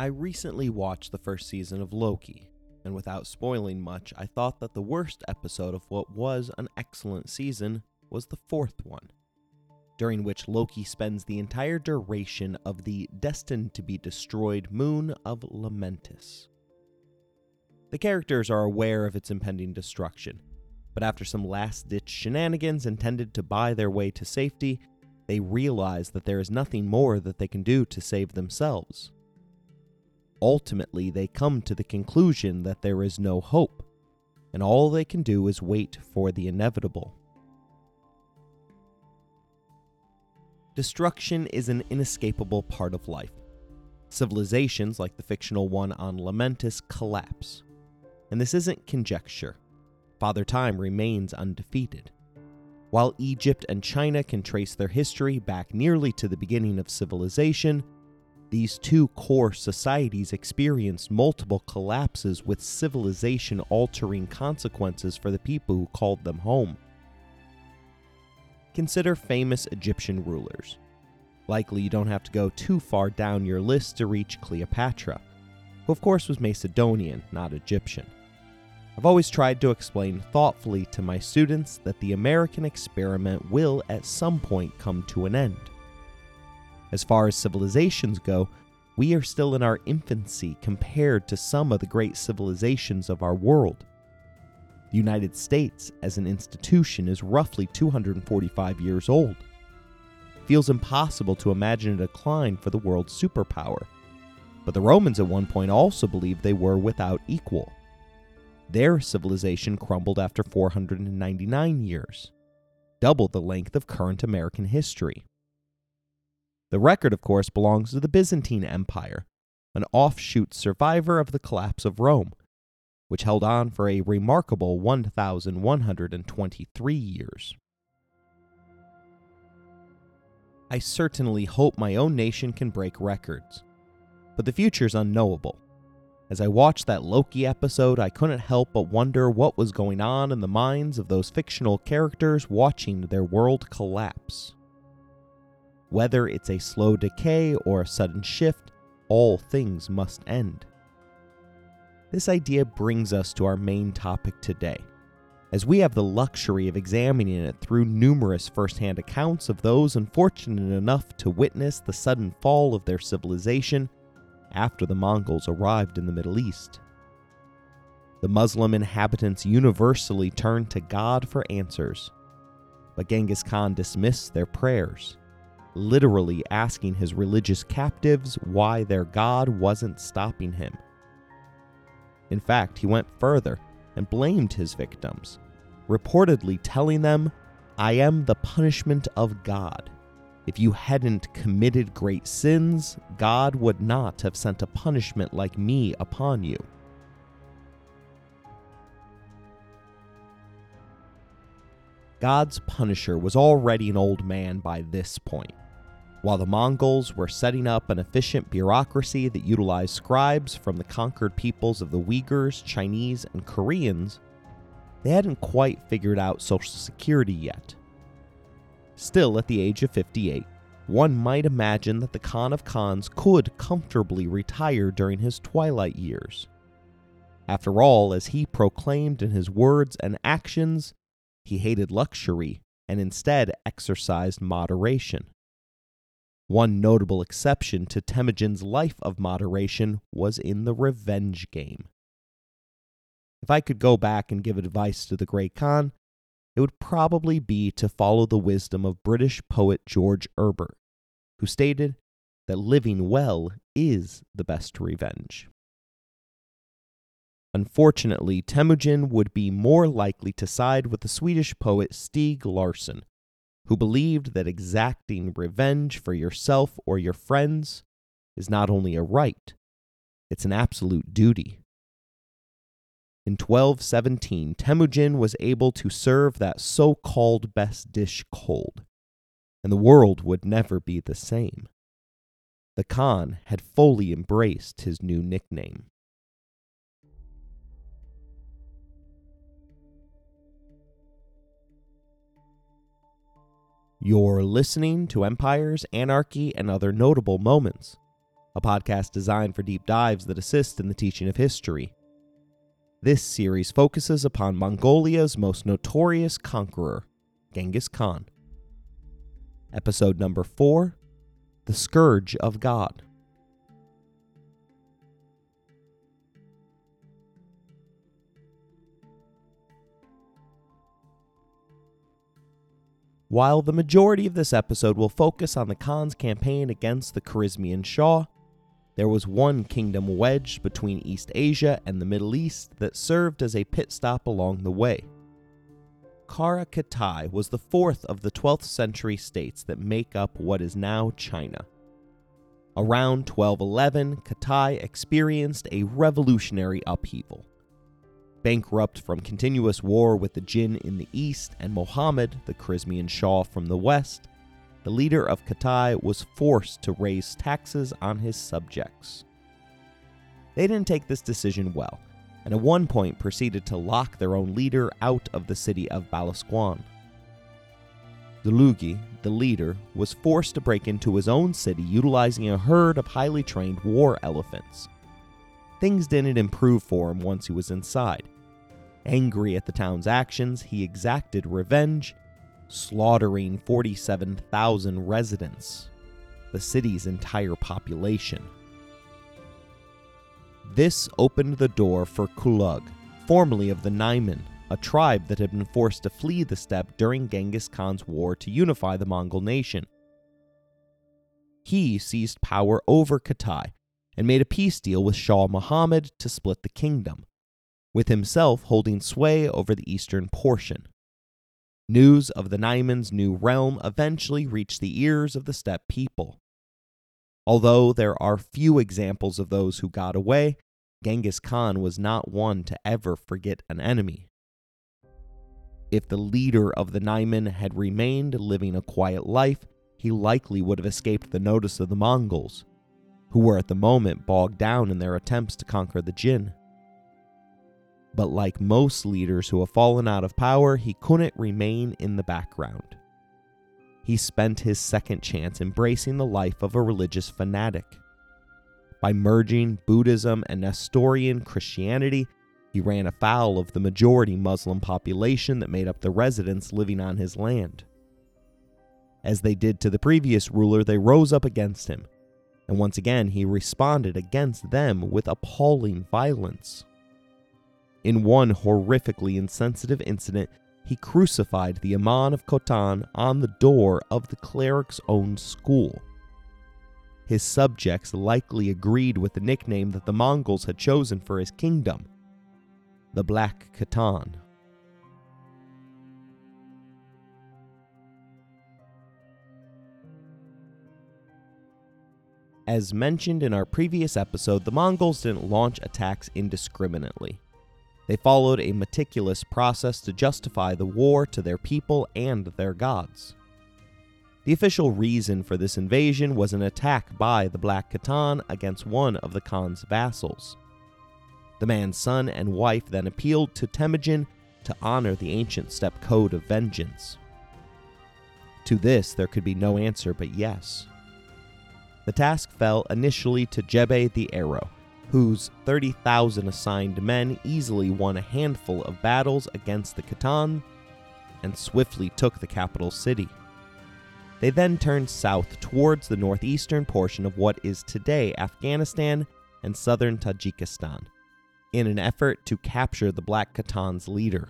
I recently watched the first season of Loki, and without spoiling much, I thought that the worst episode of what was an excellent season was the fourth one, during which Loki spends the entire duration of the destined to be destroyed moon of Lamentis. The characters are aware of its impending destruction, but after some last ditch shenanigans intended to buy their way to safety, they realize that there is nothing more that they can do to save themselves. Ultimately, they come to the conclusion that there is no hope, and all they can do is wait for the inevitable. Destruction is an inescapable part of life. Civilizations, like the fictional one on Lamentis, collapse. And this isn't conjecture. Father Time remains undefeated. While Egypt and China can trace their history back nearly to the beginning of civilization, these two core societies experienced multiple collapses with civilization altering consequences for the people who called them home. Consider famous Egyptian rulers. Likely, you don't have to go too far down your list to reach Cleopatra, who, of course, was Macedonian, not Egyptian. I've always tried to explain thoughtfully to my students that the American experiment will at some point come to an end. As far as civilizations go, we are still in our infancy compared to some of the great civilizations of our world. The United States, as an institution, is roughly 245 years old. Feels impossible to imagine a decline for the world's superpower. But the Romans at one point also believed they were without equal. Their civilization crumbled after 499 years, double the length of current American history. The record, of course, belongs to the Byzantine Empire, an offshoot survivor of the collapse of Rome, which held on for a remarkable 1,123 years. I certainly hope my own nation can break records, but the future's unknowable. As I watched that Loki episode, I couldn't help but wonder what was going on in the minds of those fictional characters watching their world collapse. Whether it's a slow decay or a sudden shift, all things must end. This idea brings us to our main topic today, as we have the luxury of examining it through numerous first-hand accounts of those unfortunate enough to witness the sudden fall of their civilization after the Mongols arrived in the Middle East. The Muslim inhabitants universally turned to God for answers, but Genghis Khan dismissed their prayers literally asking his religious captives why their God wasn't stopping him. In fact, he went further and blamed his victims, reportedly telling them, I am the punishment of God. If you hadn't committed great sins, God would not have sent a punishment like me upon you. God's punisher was already an old man by this point. While the Mongols were setting up an efficient bureaucracy that utilized scribes from the conquered peoples of the Uyghurs, Chinese, and Koreans, they hadn't quite figured out Social Security yet. Still, at the age of 58, one might imagine that the Khan of Khans could comfortably retire during his twilight years. After all, as he proclaimed in his words and actions, he hated luxury and instead exercised moderation. One notable exception to Temujin's life of moderation was in the revenge game. If I could go back and give advice to the Great Khan, it would probably be to follow the wisdom of British poet George Herbert, who stated that living well is the best revenge. Unfortunately, Temujin would be more likely to side with the Swedish poet Stieg Larsson, who believed that exacting revenge for yourself or your friends is not only a right, it's an absolute duty. In 1217, Temujin was able to serve that so called best dish cold, and the world would never be the same. The Khan had fully embraced his new nickname. You're listening to Empires, Anarchy, and Other Notable Moments, a podcast designed for deep dives that assist in the teaching of history. This series focuses upon Mongolia's most notorious conqueror, Genghis Khan. Episode number 4 The Scourge of God. While the majority of this episode will focus on the Khan's campaign against the Khwarezmian Shah, there was one kingdom wedged between East Asia and the Middle East that served as a pit stop along the way. Kara Kitai was the fourth of the 12th century states that make up what is now China. Around 1211, Kitai experienced a revolutionary upheaval. Bankrupt from continuous war with the Jin in the east and Muhammad, the Khwarezmian Shah, from the west, the leader of Kitai was forced to raise taxes on his subjects. They didn't take this decision well, and at one point proceeded to lock their own leader out of the city of Balasagun. Zulugi, the leader, was forced to break into his own city utilizing a herd of highly trained war elephants. Things didn't improve for him once he was inside. Angry at the town's actions, he exacted revenge, slaughtering 47,000 residents, the city's entire population. This opened the door for Kulug, formerly of the Naiman, a tribe that had been forced to flee the steppe during Genghis Khan's war to unify the Mongol nation. He seized power over Kitai and made a peace deal with Shah Muhammad to split the kingdom, with himself holding sway over the eastern portion. News of the Naiman's new realm eventually reached the ears of the steppe people. Although there are few examples of those who got away, Genghis Khan was not one to ever forget an enemy. If the leader of the Naiman had remained living a quiet life, he likely would have escaped the notice of the Mongols, who were at the moment bogged down in their attempts to conquer the Jin. But like most leaders who have fallen out of power, he couldn't remain in the background. He spent his second chance embracing the life of a religious fanatic. By merging Buddhism and Nestorian Christianity, he ran afoul of the majority Muslim population that made up the residents living on his land. As they did to the previous ruler, they rose up against him, and once again he responded against them with appalling violence. In one horrifically insensitive incident, he crucified the Imam of Khotan on the door of the cleric's own school. His subjects likely agreed with the nickname that the Mongols had chosen for his kingdom the Black Khitan. As mentioned in our previous episode, the Mongols didn't launch attacks indiscriminately. They followed a meticulous process to justify the war to their people and their gods. The official reason for this invasion was an attack by the Black Khitan against one of the Khan's vassals. The man's son and wife then appealed to Temujin to honor the ancient steppe code of vengeance. To this, there could be no answer but yes. The task fell initially to Jebe the Arrow, whose 30,000 assigned men easily won a handful of battles against the Khitan and swiftly took the capital city. They then turned south towards the northeastern portion of what is today Afghanistan and southern Tajikistan in an effort to capture the Black Khitan's leader.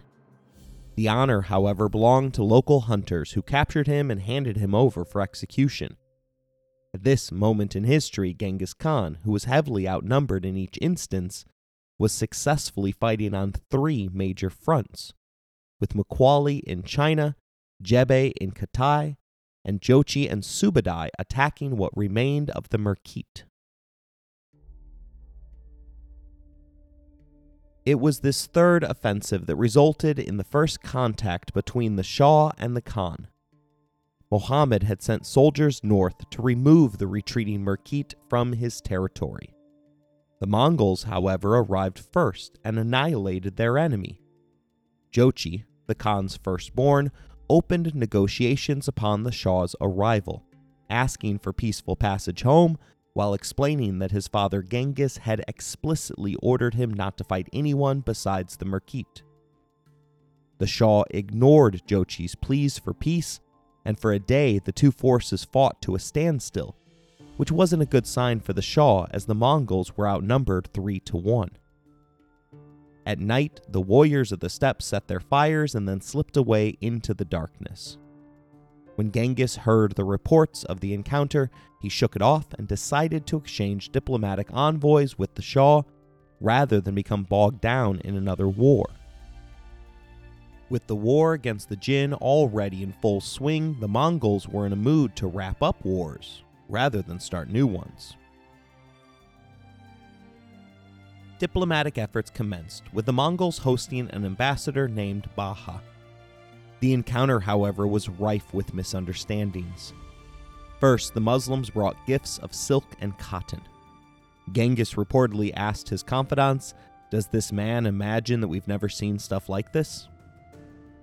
The honor, however, belonged to local hunters who captured him and handed him over for execution. At this moment in history, Genghis Khan, who was heavily outnumbered in each instance, was successfully fighting on three major fronts, with Muqali in China, Jebe in Kitai, and Jochi and Subadai attacking what remained of the Merkit. It was this third offensive that resulted in the first contact between the Shah and the Khan. Muhammad had sent soldiers north to remove the retreating Merkit from his territory. The Mongols, however, arrived first and annihilated their enemy. Jochi, the Khan's firstborn, opened negotiations upon the Shah's arrival, asking for peaceful passage home while explaining that his father Genghis had explicitly ordered him not to fight anyone besides the Merkit. The Shah ignored Jochi's pleas for peace, and for a day the two forces fought to a standstill, which wasn't a good sign for the Shah as the Mongols were outnumbered 3 to 1. At night, the warriors of the steppes set their fires and then slipped away into the darkness. When Genghis heard the reports of the encounter, he shook it off and decided to exchange diplomatic envoys with the Shah rather than become bogged down in another war. With the war against the Jin already in full swing, the Mongols were in a mood to wrap up wars rather than start new ones. Diplomatic efforts commenced, with the Mongols hosting an ambassador named Baha. The encounter, however, was rife with misunderstandings. First, the Muslims brought gifts of silk and cotton. Genghis reportedly asked his confidants, Does this man imagine that we've never seen stuff like this?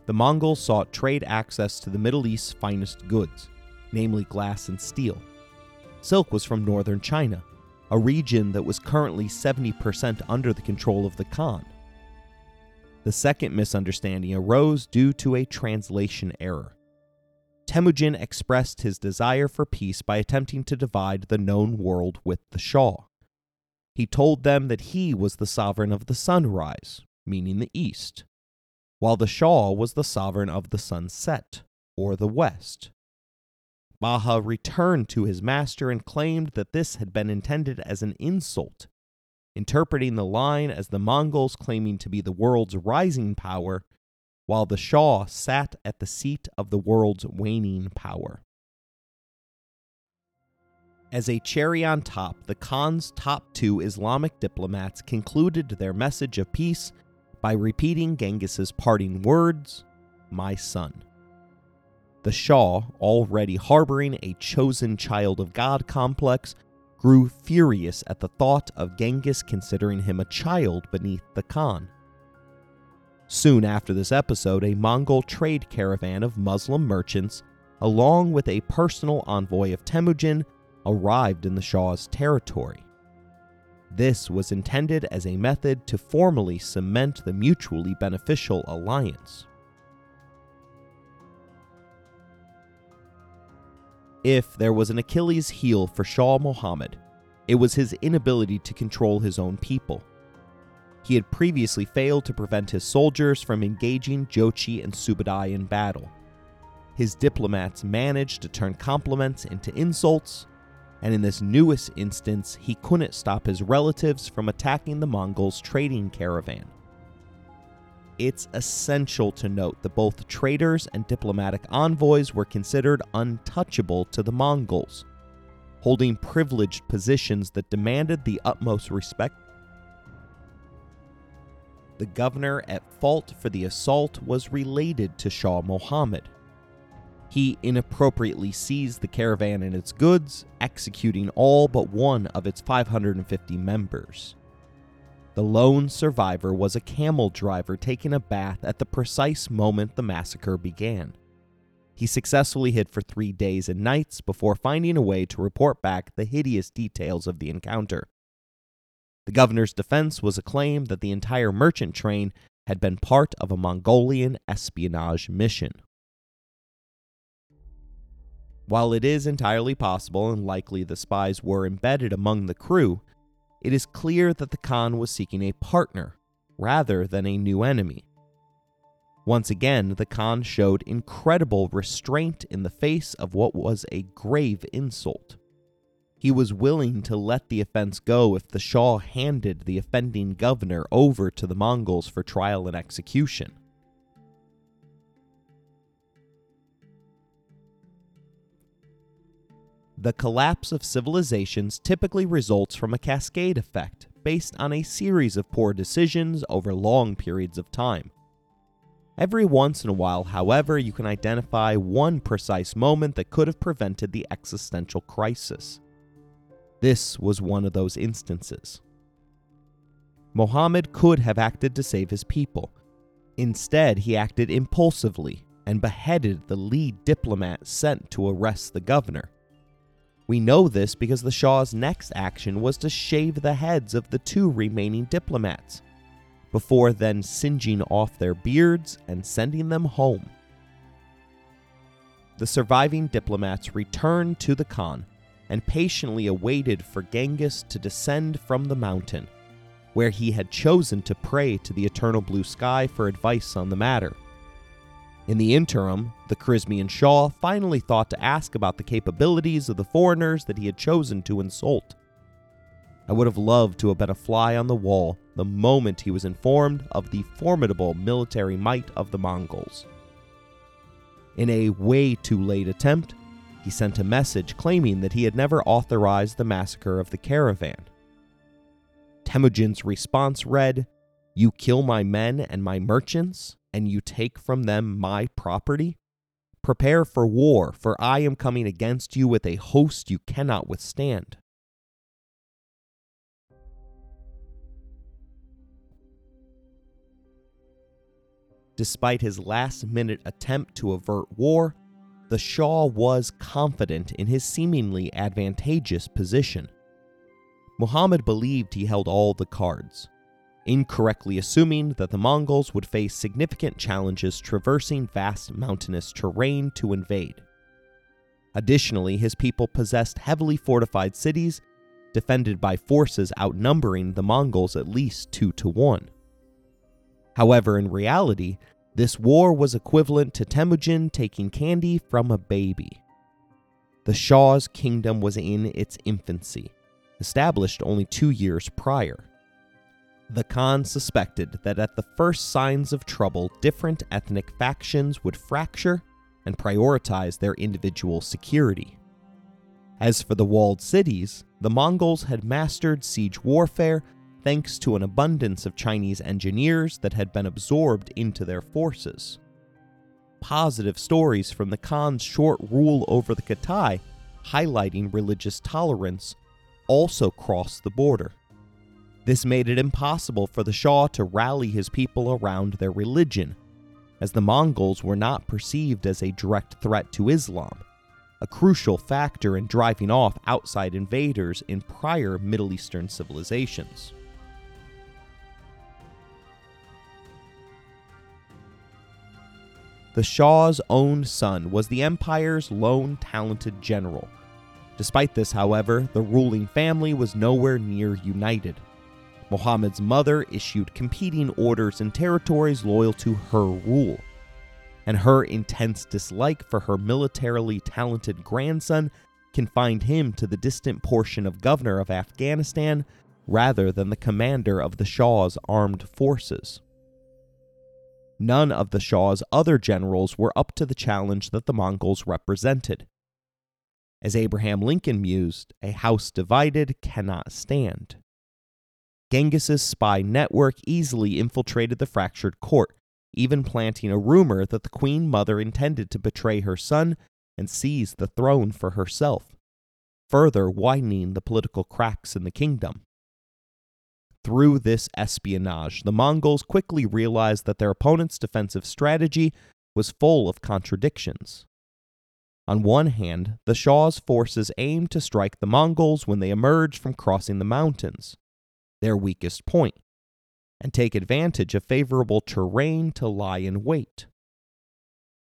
The Mongols sought trade access to the Middle East's finest goods, namely glass and steel. Silk was from northern China, a region that was currently 70% under the control of the Khan. The second misunderstanding arose due to a translation error. Temujin expressed his desire for peace by attempting to divide the known world with the Shah. He told them that he was the sovereign of the sunrise, meaning the east, while the Shah was the sovereign of the sunset, or the west. Baha returned to his master and claimed that this had been intended as an insult, interpreting the line as the Mongols claiming to be the world's rising power, while the Shah sat at the seat of the world's waning power. As a cherry on top, the Khan's top two Islamic diplomats concluded their message of peace by repeating Genghis's parting words, My son. The Shah, already harboring a chosen child of God complex, grew furious at the thought of Genghis considering him a child beneath the Khan. Soon after this episode, a Mongol trade caravan of Muslim merchants, along with a personal envoy of Temujin, arrived in the Shah's territory. This was intended as a method to formally cement the mutually beneficial alliance. If there was an Achilles heel for Shah Muhammad, it was his inability to control his own people. He had previously failed to prevent his soldiers from engaging Jochi and Subadai in battle. His diplomats managed to turn compliments into insults, and in this newest instance, he couldn't stop his relatives from attacking the Mongols' trading caravan. It's essential to note that both traders and diplomatic envoys were considered untouchable to the Mongols, holding privileged positions that demanded the utmost respect. The governor at fault for the assault was related to Shah Muhammad, he inappropriately seized the caravan and its goods, executing all but one of its 550 members. The lone survivor was a camel driver taking a bath at the precise moment the massacre began. He successfully hid for three days and nights before finding a way to report back the hideous details of the encounter. The governor's defense was a claim that the entire merchant train had been part of a Mongolian espionage mission. While it is entirely possible and likely the spies were embedded among the crew, it is clear that the Khan was seeking a partner rather than a new enemy. Once again, the Khan showed incredible restraint in the face of what was a grave insult. He was willing to let the offense go if the Shah handed the offending governor over to the Mongols for trial and execution. The collapse of civilizations typically results from a cascade effect based on a series of poor decisions over long periods of time. Every once in a while, however, you can identify one precise moment that could have prevented the existential crisis. This was one of those instances. Mohammed could have acted to save his people. Instead, he acted impulsively and beheaded the lead diplomat sent to arrest the governor. We know this because the Shah's next action was to shave the heads of the two remaining diplomats, before then singeing off their beards and sending them home. The surviving diplomats returned to the Khan and patiently awaited for Genghis to descend from the mountain, where he had chosen to pray to the eternal blue sky for advice on the matter. In the interim, the Khwarezmian Shah finally thought to ask about the capabilities of the foreigners that he had chosen to insult. I would have loved to have been a fly on the wall the moment he was informed of the formidable military might of the Mongols. In a way too late attempt, he sent a message claiming that he had never authorized the massacre of the caravan. Temujin's response read, You kill my men and my merchants, and you take from them my property? Prepare for war, for I am coming against you with a host you cannot withstand. Despite his last minute attempt to avert war, the Shah was confident in his seemingly advantageous position. Muhammad believed he held all the cards, incorrectly assuming that the Mongols would face significant challenges traversing vast mountainous terrain to invade. Additionally, his people possessed heavily fortified cities defended by forces outnumbering the Mongols at least 2 to 1. However, in reality, this war was equivalent to Temujin taking candy from a baby. The Shah's kingdom was in its infancy, established only two years prior. The Khan suspected that at the first signs of trouble, different ethnic factions would fracture and prioritize their individual security. As for the walled cities, the Mongols had mastered siege warfare thanks to an abundance of Chinese engineers that had been absorbed into their forces. Positive stories from the Khan's short rule over the Khitai, highlighting religious tolerance, also crossed the border. This made it impossible for the Shah to rally his people around their religion, as the Mongols were not perceived as a direct threat to Islam, a crucial factor in driving off outside invaders in prior Middle Eastern civilizations. The Shah's own son was the empire's lone talented general. Despite this, however, the ruling family was nowhere near united. Muhammad's mother issued competing orders in territories loyal to her rule, and her intense dislike for her militarily talented grandson confined him to the distant portion of governor of Afghanistan rather than the commander of the Shah's armed forces. None of the Shah's other generals were up to the challenge that the Mongols represented. As Abraham Lincoln mused, a house divided cannot stand. Genghis's spy network easily infiltrated the fractured court, even planting a rumor that the queen mother intended to betray her son and seize the throne for herself, further widening the political cracks in the kingdom. Through this espionage, the Mongols quickly realized that their opponent's defensive strategy was full of contradictions. On one hand, the Shah's forces aimed to strike the Mongols when they emerged from crossing the mountains, their weakest point, and take advantage of favorable terrain to lie in wait.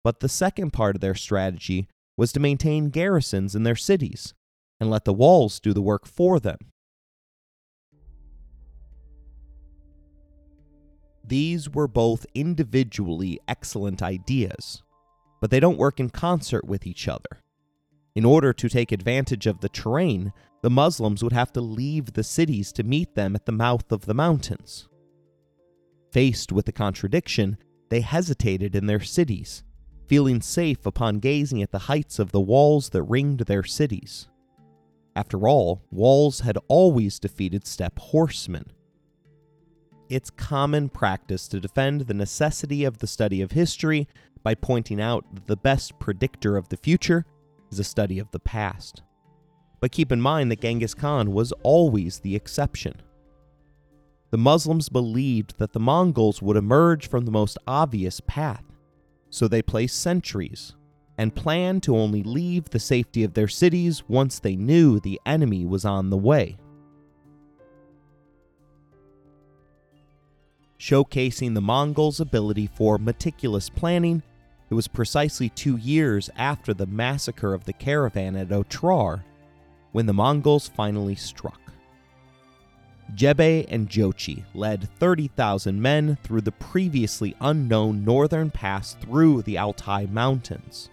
But the second part of their strategy was to maintain garrisons in their cities and let the walls do the work for them. These were both individually excellent ideas, but they don't work in concert with each other. In order to take advantage of the terrain, the Muslims would have to leave the cities to meet them at the mouth of the mountains. Faced with the contradiction, they hesitated in their cities, feeling safe upon gazing at the heights of the walls that ringed their cities. After all, walls had always defeated steppe horsemen, it's common practice to defend the necessity of the study of history by pointing out that the best predictor of the future is a study of the past. But keep in mind that Genghis Khan was always the exception. The Muslims believed that the Mongols would emerge from the most obvious path, so they placed sentries and planned to only leave the safety of their cities once they knew the enemy was on the way. Showcasing the Mongols' ability for meticulous planning, it was precisely two years after the massacre of the caravan at Otrar when the Mongols finally struck. Jebe and Jochi led 30,000 men through the previously unknown northern pass through the Altai Mountains.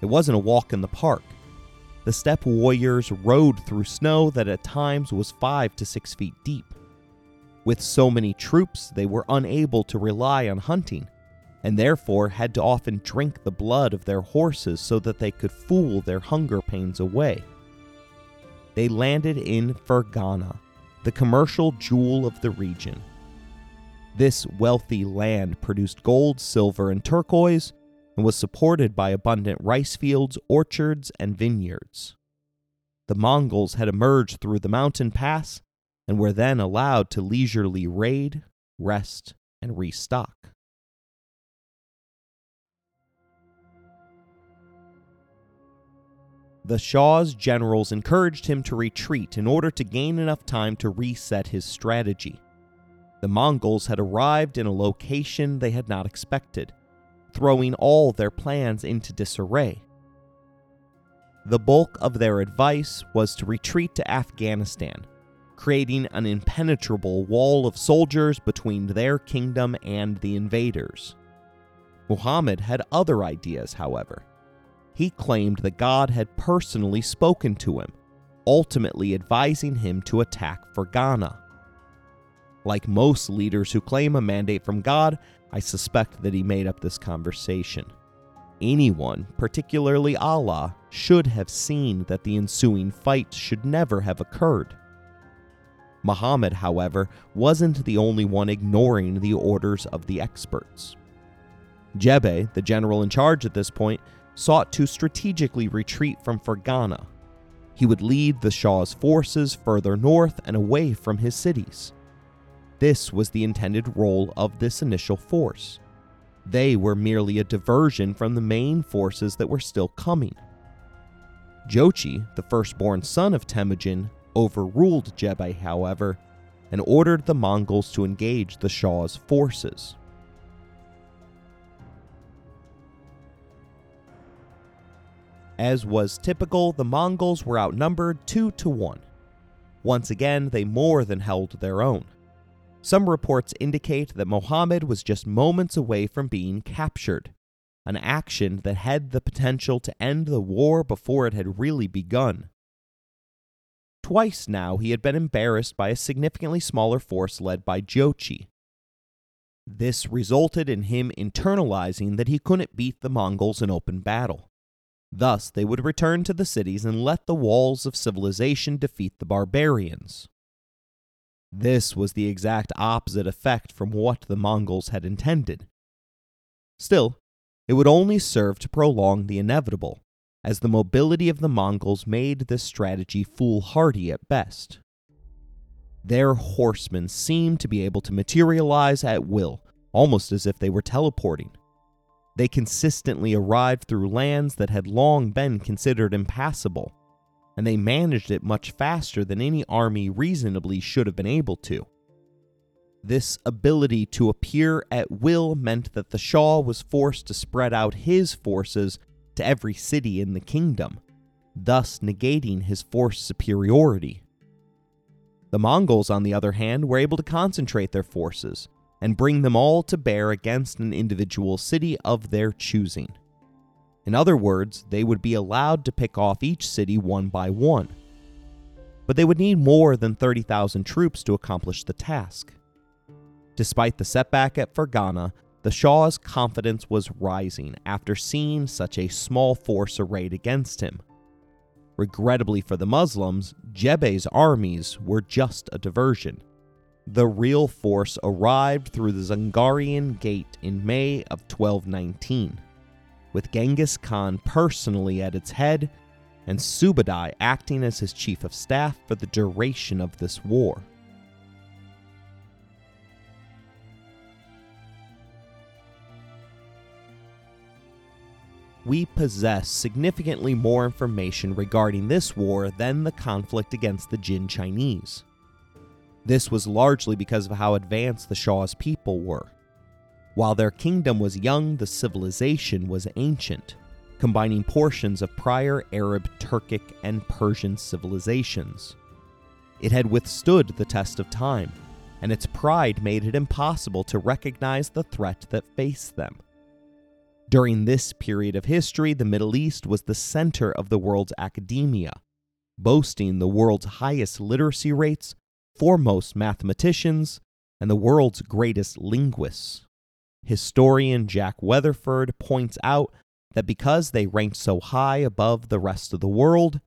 It wasn't a walk in the park. The steppe warriors rode through snow that at times was 5 to 6 feet deep. With so many troops, they were unable to rely on hunting, and therefore had to often drink the blood of their horses so that they could fool their hunger pains away. They landed in Fergana, the commercial jewel of the region. This wealthy land produced gold, silver, and turquoise, and was supported by abundant rice fields, orchards, and vineyards. The Mongols had emerged through the mountain pass and were then allowed to leisurely raid, rest, and restock. The Shah's generals encouraged him to retreat in order to gain enough time to reset his strategy. The Mongols had arrived in a location they had not expected, throwing all their plans into disarray. The bulk of their advice was to retreat to Afghanistan, creating an impenetrable wall of soldiers between their kingdom and the invaders. Muhammad had other ideas, however he claimed that God had personally spoken to him, ultimately advising him to attack Fergana. Like most leaders who claim a mandate from God, I suspect that he made up this conversation. Anyone, particularly Allah, should have seen that the ensuing fight should never have occurred. Muhammad, however, wasn't the only one ignoring the orders of the experts. Jebe, the general in charge at this point, sought to strategically retreat from Fergana. He would lead the Shah's forces further north and away from his cities. This was the intended role of this initial force. They were merely a diversion from the main forces that were still coming. Jochi, the firstborn son of Temujin, overruled Jebe, however, and ordered the Mongols to engage the Shah's forces. As was typical, the Mongols were outnumbered 2 to 1. Once again, they more than held their own. Some reports indicate that Mohammed was just moments away from being captured, an action that had the potential to end the war before it had really begun. Twice now he had been embarrassed by a significantly smaller force led by Jochi. This resulted in him internalizing that he couldn't beat the Mongols in open battle. Thus, they would return to the cities and let the walls of civilization defeat the barbarians. This was the exact opposite effect from what the Mongols had intended. Still, it would only serve to prolong the inevitable, as the mobility of the Mongols made this strategy foolhardy at best. Their horsemen seemed to be able to materialize at will, almost as if they were teleporting. They consistently arrived through lands that had long been considered impassable, and they managed it much faster than any army reasonably should have been able to. This ability to appear at will meant that the Shah was forced to spread out his forces to every city in the kingdom, thus negating his force superiority. The Mongols, on the other hand, were able to concentrate their forces, and bring them all to bear against an individual city of their choosing. In other words, they would be allowed to pick off each city one by one. But they would need more than 30,000 troops to accomplish the task. Despite the setback at Fergana, the Shah's confidence was rising after seeing such a small force arrayed against him. Regrettably for the Muslims, Jebe's armies were just a diversion the real force arrived through the Zungarian Gate in May of 1219, with Genghis Khan personally at its head and Subadai acting as his chief of staff for the duration of this war. we possess significantly more information regarding this war than the conflict against the Jin Chinese. This was largely because of how advanced the Shah's people were. While their kingdom was young, the civilization was ancient, combining portions of prior Arab, Turkic, and Persian civilizations. It had withstood the test of time, and its pride made it impossible to recognize the threat that faced them. During this period of history, the Middle East was the center of the world's academia, boasting the world's highest literacy rates, foremost mathematicians, and the world's greatest linguists. Historian Jack Weatherford points out that because they ranked so high above the rest of the world,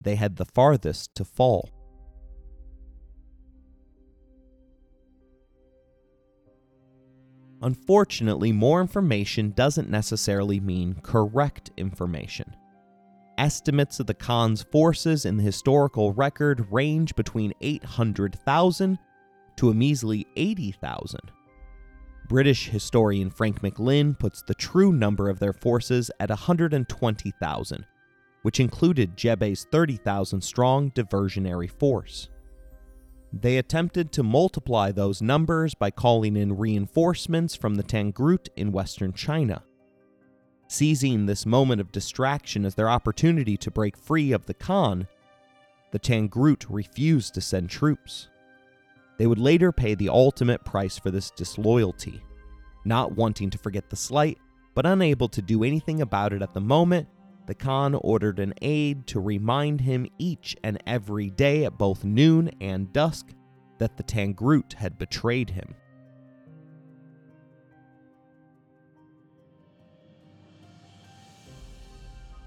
they had the farthest to fall. Unfortunately, more information doesn't necessarily mean correct information. Estimates of the Khan's forces in the historical record range between 800,000 to a measly 80,000. British historian Frank McLynn puts the true number of their forces at 120,000, which included Jebe's 30,000 strong diversionary force. They attempted to multiply those numbers by calling in reinforcements from the Tangrut in western China. Seizing this moment of distraction as their opportunity to break free of the Khan, the Tangrut refused to send troops. They would later pay the ultimate price for this disloyalty. Not wanting to forget the slight, but unable to do anything about it at the moment, the Khan ordered an aide to remind him each and every day at both noon and dusk that the Tangrut had betrayed him.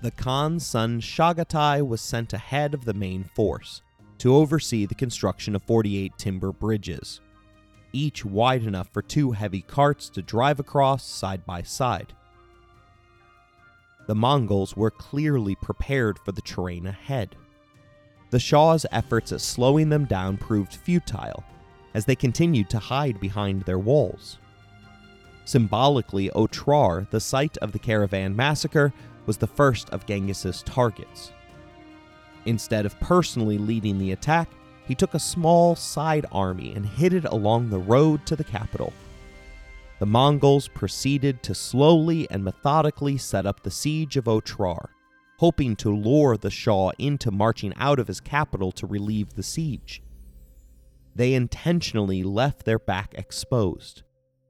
The Khan's son Chagatai was sent ahead of the main force to oversee the construction of 48 timber bridges, each wide enough for two heavy carts to drive across side by side the Mongols were clearly prepared for the terrain ahead. The Shah's efforts at slowing them down proved futile, as they continued to hide behind their walls. Symbolically, Otrar, the site of the caravan massacre, was the first of Genghis's targets. Instead of personally leading the attack, he took a small side army and hid it along the road to the capital the Mongols proceeded to slowly and methodically set up the siege of Otrar, hoping to lure the Shah into marching out of his capital to relieve the siege. They intentionally left their back exposed,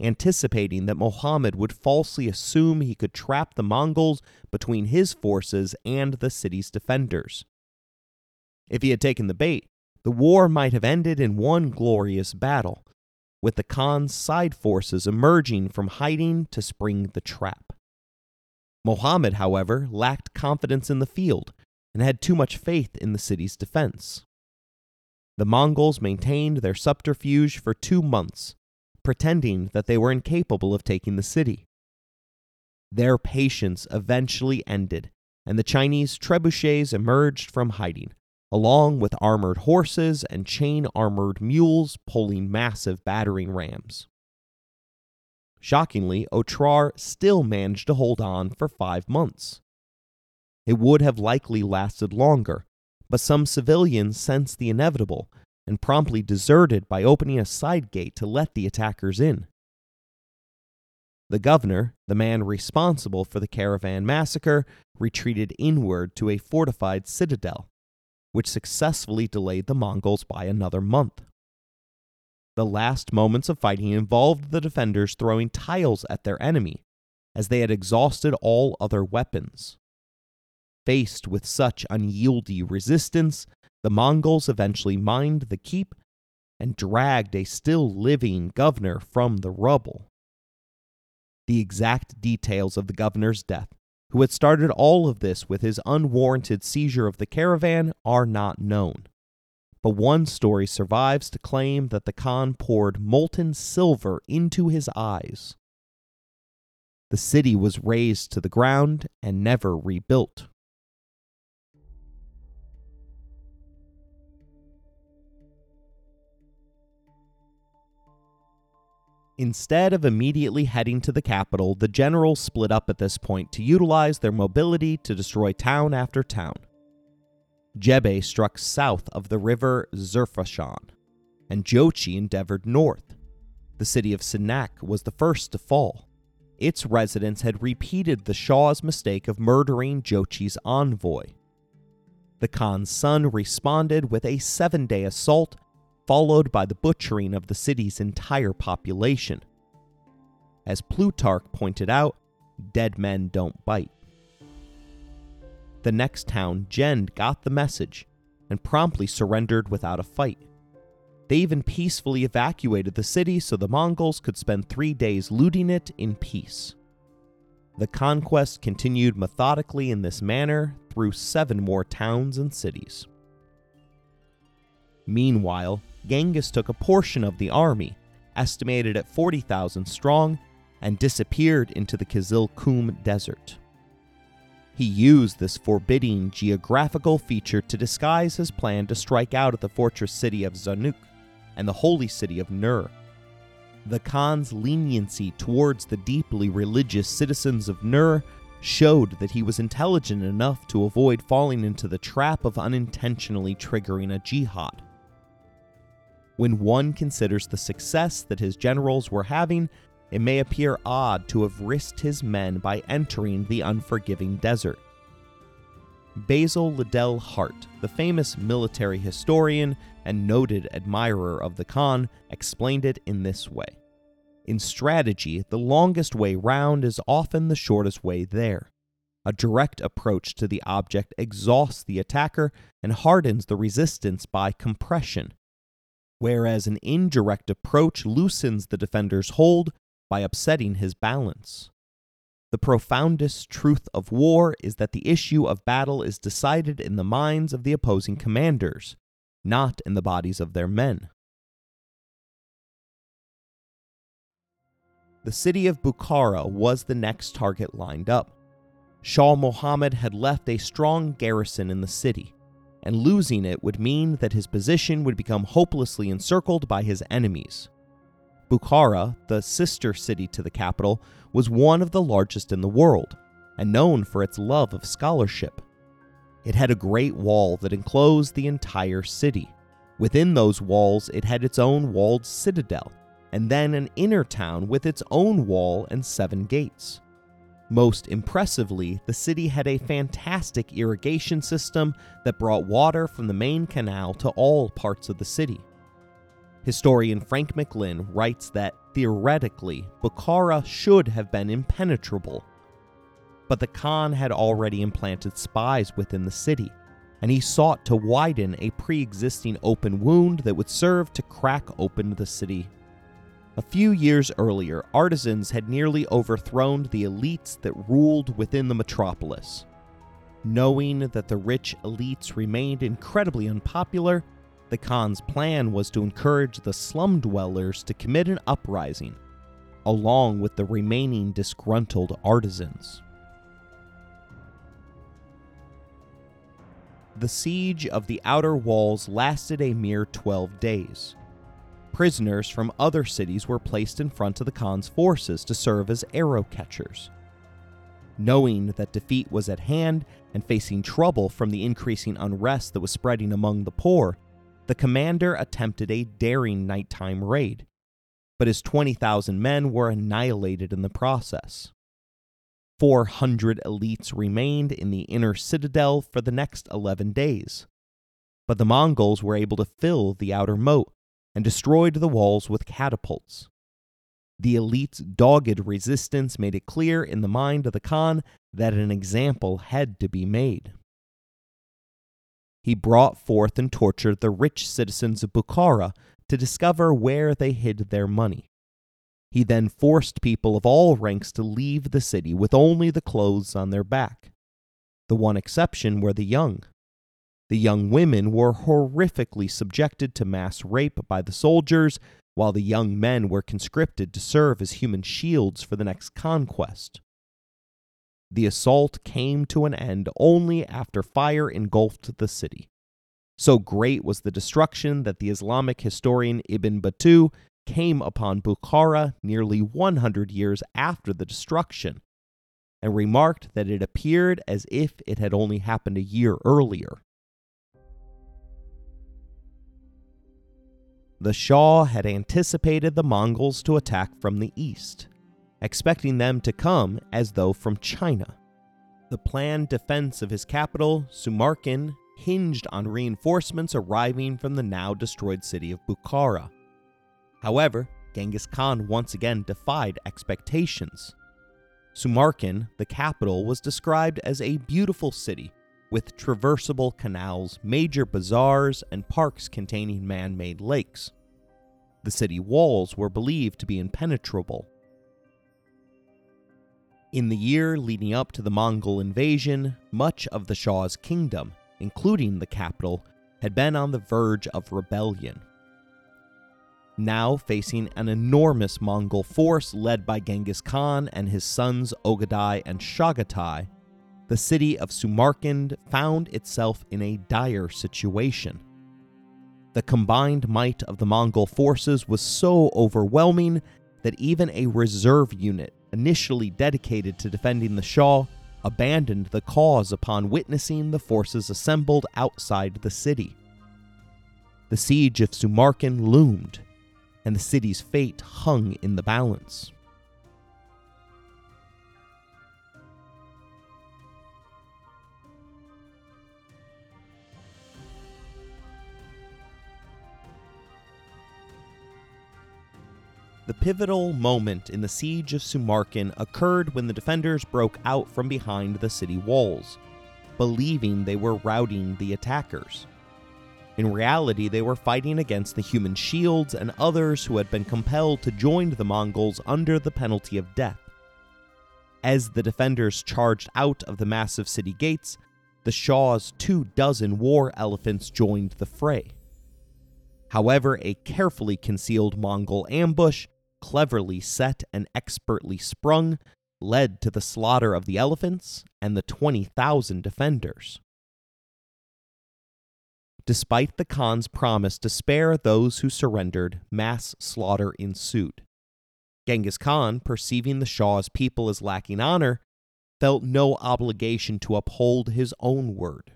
anticipating that Muhammad would falsely assume he could trap the Mongols between his forces and the city's defenders. If he had taken the bait, the war might have ended in one glorious battle, with the Khan's side forces emerging from hiding to spring the trap. Mohammed, however, lacked confidence in the field and had too much faith in the city's defense. The Mongols maintained their subterfuge for two months, pretending that they were incapable of taking the city. Their patience eventually ended, and the Chinese trebuchets emerged from hiding, along with armored horses and chain armored mules pulling massive battering rams. Shockingly, Otrar still managed to hold on for five months. It would have likely lasted longer, but some civilians sensed the inevitable and promptly deserted by opening a side gate to let the attackers in. The governor, the man responsible for the caravan massacre, retreated inward to a fortified citadel which successfully delayed the Mongols by another month. The last moments of fighting involved the defenders throwing tiles at their enemy, as they had exhausted all other weapons. Faced with such unyielding resistance, the Mongols eventually mined the keep and dragged a still living governor from the rubble. The exact details of the governor's death who had started all of this with his unwarranted seizure of the caravan, are not known. But one story survives to claim that the Khan poured molten silver into his eyes. The city was razed to the ground and never rebuilt. Instead of immediately heading to the capital, the generals split up at this point to utilize their mobility to destroy town after town. Jebe struck south of the river Zarafshan, and Jochi endeavored north. The city of Sinak was the first to fall. Its residents had repeated the Shah's mistake of murdering Jochi's envoy. The Khan's son responded with a seven day assault, followed by the butchering of the city's entire population. As Plutarch pointed out, dead men don't bite. The next town, Jend, got the message and promptly surrendered without a fight. They even peacefully evacuated the city so the Mongols could spend three days looting it in peace. The conquest continued methodically in this manner through seven more towns and cities. Meanwhile, Genghis took a portion of the army, estimated at 40,000 strong, and disappeared into the Kizil Kum Desert. He used this forbidding geographical feature to disguise his plan to strike out at the fortress city of Zanuk and the holy city of Nur. The Khan's leniency towards the deeply religious citizens of Nur showed that he was intelligent enough to avoid falling into the trap of unintentionally triggering a jihad. When one considers the success that his generals were having, it may appear odd to have risked his men by entering the unforgiving desert. Basil Liddell Hart, the famous military historian and noted admirer of the Khan, explained it in this way. In strategy, the longest way round is often the shortest way there. A direct approach to the object exhausts the attacker and hardens the resistance by compression, whereas an indirect approach loosens the defender's hold by upsetting his balance. The profoundest truth of war is that the issue of battle is decided in the minds of the opposing commanders, not in the bodies of their men. The city of Bukhara was the next target lined up. Shah Muhammad had left a strong garrison in the city, and losing it would mean that his position would become hopelessly encircled by his enemies. Bukhara, the sister city to the capital, was one of the largest in the world and known for its love of scholarship. It had a great wall that enclosed the entire city. Within those walls, it had its own walled citadel, and then an inner town with its own wall and seven gates. Most impressively, the city had a fantastic irrigation system that brought water from the main canal to all parts of the city. Historian Frank McLynn writes that theoretically, Bukhara should have been impenetrable. But the Khan had already implanted spies within the city, and he sought to widen a pre existing open wound that would serve to crack open the city. A few years earlier, artisans had nearly overthrown the elites that ruled within the metropolis. Knowing that the rich elites remained incredibly unpopular, the Khan's plan was to encourage the slum dwellers to commit an uprising, along with the remaining disgruntled artisans. The siege of the outer walls lasted a mere 12 days. Prisoners from other cities were placed in front of the Khan's forces to serve as arrow catchers. Knowing that defeat was at hand and facing trouble from the increasing unrest that was spreading among the poor, the commander attempted a daring nighttime raid, but his 20,000 men were annihilated in the process. 400 elites remained in the inner citadel for the next 11 days, but the Mongols were able to fill the outer moat and destroyed the walls with catapults. The elite's dogged resistance made it clear in the mind of the Khan that an example had to be made he brought forth and tortured the rich citizens of Bukhara to discover where they hid their money. He then forced people of all ranks to leave the city with only the clothes on their back. The one exception were the young. The young women were horrifically subjected to mass rape by the soldiers, while the young men were conscripted to serve as human shields for the next conquest. The assault came to an end only after fire engulfed the city. So great was the destruction that the Islamic historian Ibn Battuta came upon Bukhara nearly 100 years after the destruction and remarked that it appeared as if it had only happened a year earlier. The Shah had anticipated the Mongols to attack from the east, expecting them to come as though from China. The planned defense of his capital, Samarkand, hinged on reinforcements arriving from the now destroyed city of Bukhara. However, Genghis Khan once again defied expectations. Samarkand, the capital, was described as a beautiful city with traversable canals, major bazaars, and parks containing man made lakes. The city walls were believed to be impenetrable. In the year leading up to the Mongol invasion, much of the Shah's kingdom, including the capital, had been on the verge of rebellion. Now facing an enormous Mongol force led by Genghis Khan and his sons Ogadai and Chagatai, the city of Samarkand found itself in a dire situation. The combined might of the Mongol forces was so overwhelming that even a reserve unit initially dedicated to defending the Shah abandoned the cause upon witnessing the forces assembled outside the city. The siege of Samarkand loomed, and the city's fate hung in the balance. The pivotal moment in the siege of Samarkand occurred when the defenders broke out from behind the city walls, believing they were routing the attackers. In reality, they were fighting against the human shields and others who had been compelled to join the Mongols under the penalty of death. As the defenders charged out of the massive city gates, the Shah's two dozen war elephants joined the fray. However, a carefully concealed Mongol ambush, cleverly set and expertly sprung, led to the slaughter of the elephants and the 20,000 defenders despite the Khan's promise to spare those who surrendered, mass slaughter ensued. Genghis Khan, perceiving the Shah's people as lacking honor, felt no obligation to uphold his own word.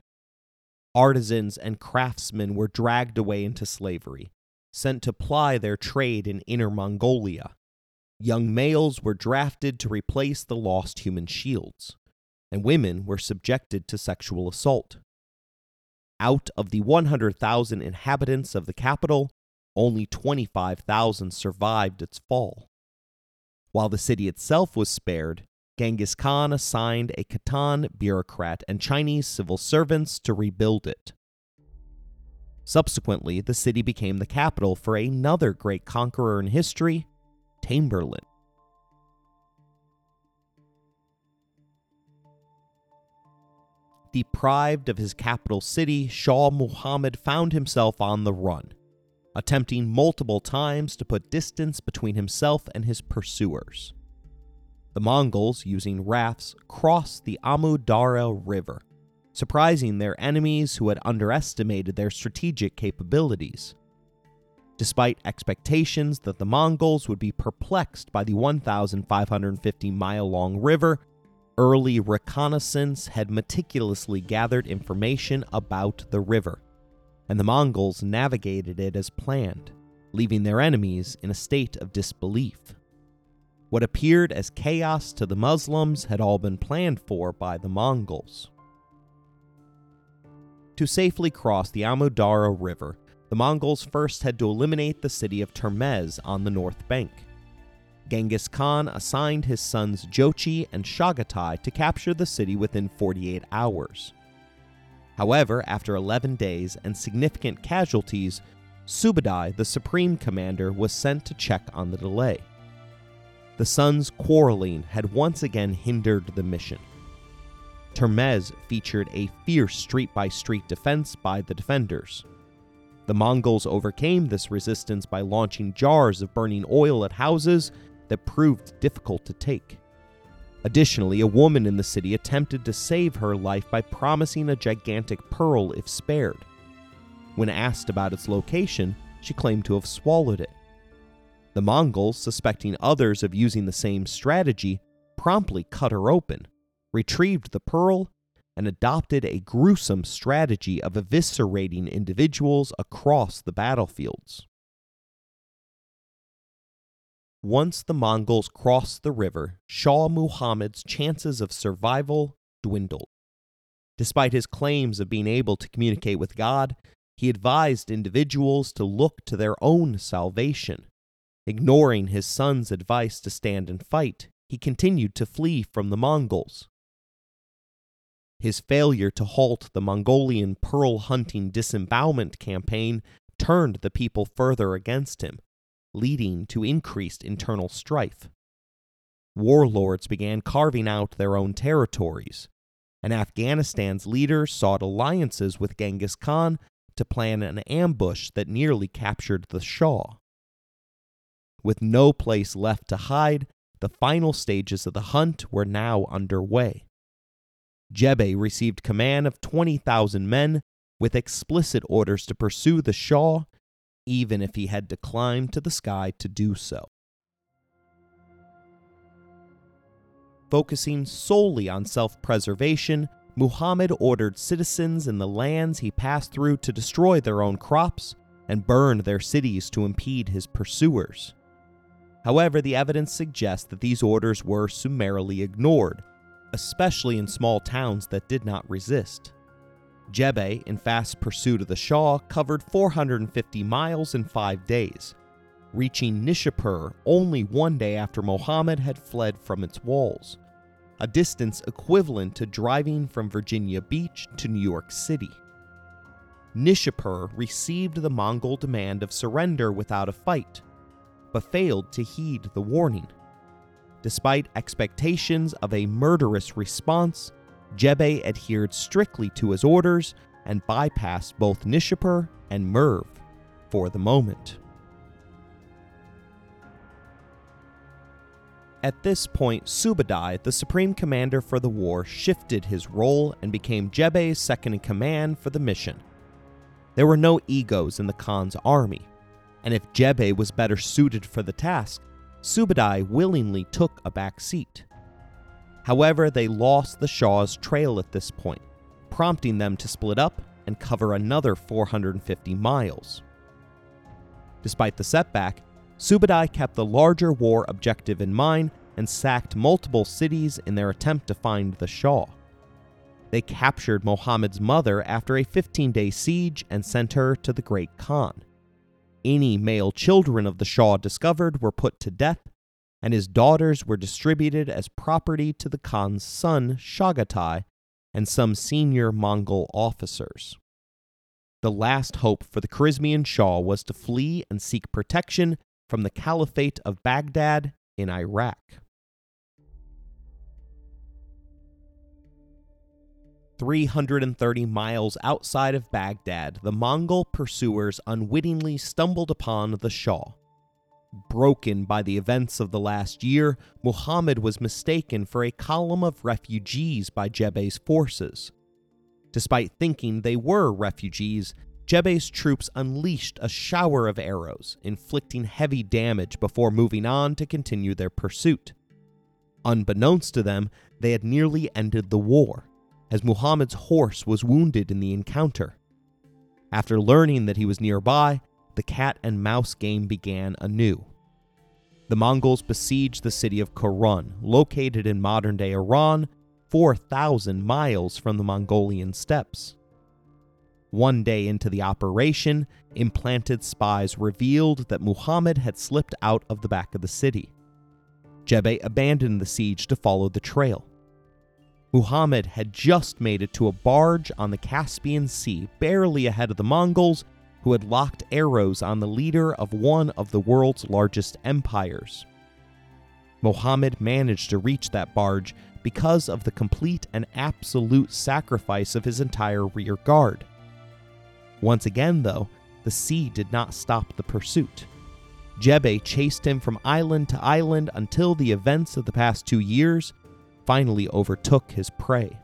Artisans and craftsmen were dragged away into slavery, sent to ply their trade in Inner Mongolia. Young males were drafted to replace the lost human shields, and women were subjected to sexual assault. Out of the 100,000 inhabitants of the capital, only 25,000 survived its fall. While the city itself was spared, Genghis Khan assigned a Khitan bureaucrat and Chinese civil servants to rebuild it. Subsequently, the city became the capital for another great conqueror in history, Tamerlane. Deprived of his capital city, Shah Muhammad found himself on the run, attempting multiple times to put distance between himself and his pursuers. The Mongols, using rafts, crossed the Amu Darya River, surprising their enemies who had underestimated their strategic capabilities. Despite expectations that the Mongols would be perplexed by the 1,550 mile long river early reconnaissance had meticulously gathered information about the river, and the Mongols navigated it as planned, leaving their enemies in a state of disbelief. What appeared as chaos to the Muslims had all been planned for by the Mongols. To safely cross the Amu Darya River, the Mongols first had to eliminate the city of Termez on the north bank. Genghis Khan assigned his sons Jochi and Chagatai to capture the city within 48 hours. However, after 11 days and significant casualties, Subadai, the supreme commander, was sent to check on the delay. The sons' quarreling had once again hindered the mission. Termez featured a fierce street by street defense by the defenders. The Mongols overcame this resistance by launching jars of burning oil at houses that proved difficult to take. Additionally, a woman in the city attempted to save her life by promising a gigantic pearl if spared. When asked about its location, she claimed to have swallowed it. The Mongols, suspecting others of using the same strategy, promptly cut her open, retrieved the pearl, and adopted a gruesome strategy of eviscerating individuals across the battlefields. Once the Mongols crossed the river, Shah Muhammad's chances of survival dwindled. Despite his claims of being able to communicate with God, he advised individuals to look to their own salvation. Ignoring his son's advice to stand and fight, he continued to flee from the Mongols. His failure to halt the Mongolian pearl hunting disembowelment campaign turned the people further against him, leading to increased internal strife. Warlords began carving out their own territories, and Afghanistan's leaders sought alliances with Genghis Khan to plan an ambush that nearly captured the Shah. With no place left to hide, the final stages of the hunt were now underway. Jebe received command of 20,000 men with explicit orders to pursue the Shah, even if he had to climb to the sky to do so. Focusing solely on self preservation, Muhammad ordered citizens in the lands he passed through to destroy their own crops and burn their cities to impede his pursuers. However, the evidence suggests that these orders were summarily ignored, especially in small towns that did not resist. Jebe, in fast pursuit of the Shah, covered 450 miles in five days, reaching Nishapur only one day after Muhammad had fled from its walls a distance equivalent to driving from Virginia Beach to New York City. Nishapur received the Mongol demand of surrender without a fight, but failed to heed the warning. Despite expectations of a murderous response, Jebe adhered strictly to his orders and bypassed both Nishapur and Merv for the moment. At this point, Subadai, the supreme commander for the war, shifted his role and became Jebe's second in command for the mission. There were no egos in the Khan's army, and if Jebe was better suited for the task, Subadai willingly took a back seat. However, they lost the Shah's trail at this point, prompting them to split up and cover another 450 miles. Despite the setback, Subadai kept the larger war objective in mind and sacked multiple cities in their attempt to find the Shah. They captured Muhammad's mother after a 15 day siege and sent her to the Great Khan. Any male children of the Shah discovered were put to death, and his daughters were distributed as property to the Khan's son, Chagatai, and some senior Mongol officers. The last hope for the Khwarezmian Shah was to flee and seek protection from the Caliphate of Baghdad in Iraq. Three hundred and thirty miles outside of Baghdad, the Mongol pursuers unwittingly stumbled upon the Shah. Broken by the events of the last year, Muhammad was mistaken for a column of refugees by Jebe's forces. Despite thinking they were refugees, Jebe's troops unleashed a shower of arrows, inflicting heavy damage before moving on to continue their pursuit. Unbeknownst to them, they had nearly ended the war, as Muhammad's horse was wounded in the encounter. After learning that he was nearby, the cat and mouse game began anew. The Mongols besieged the city of Korun, located in modern day Iran, 4,000 miles from the Mongolian steppes. One day into the operation, implanted spies revealed that Muhammad had slipped out of the back of the city. Jebe abandoned the siege to follow the trail. Muhammad had just made it to a barge on the Caspian Sea, barely ahead of the Mongols, who had locked arrows on the leader of one of the world's largest empires. Muhammad managed to reach that barge because of the complete and absolute sacrifice of his entire rear guard. Once again, though, the sea did not stop the pursuit. Jebe chased him from island to island until the events of the past two years finally overtook his prey.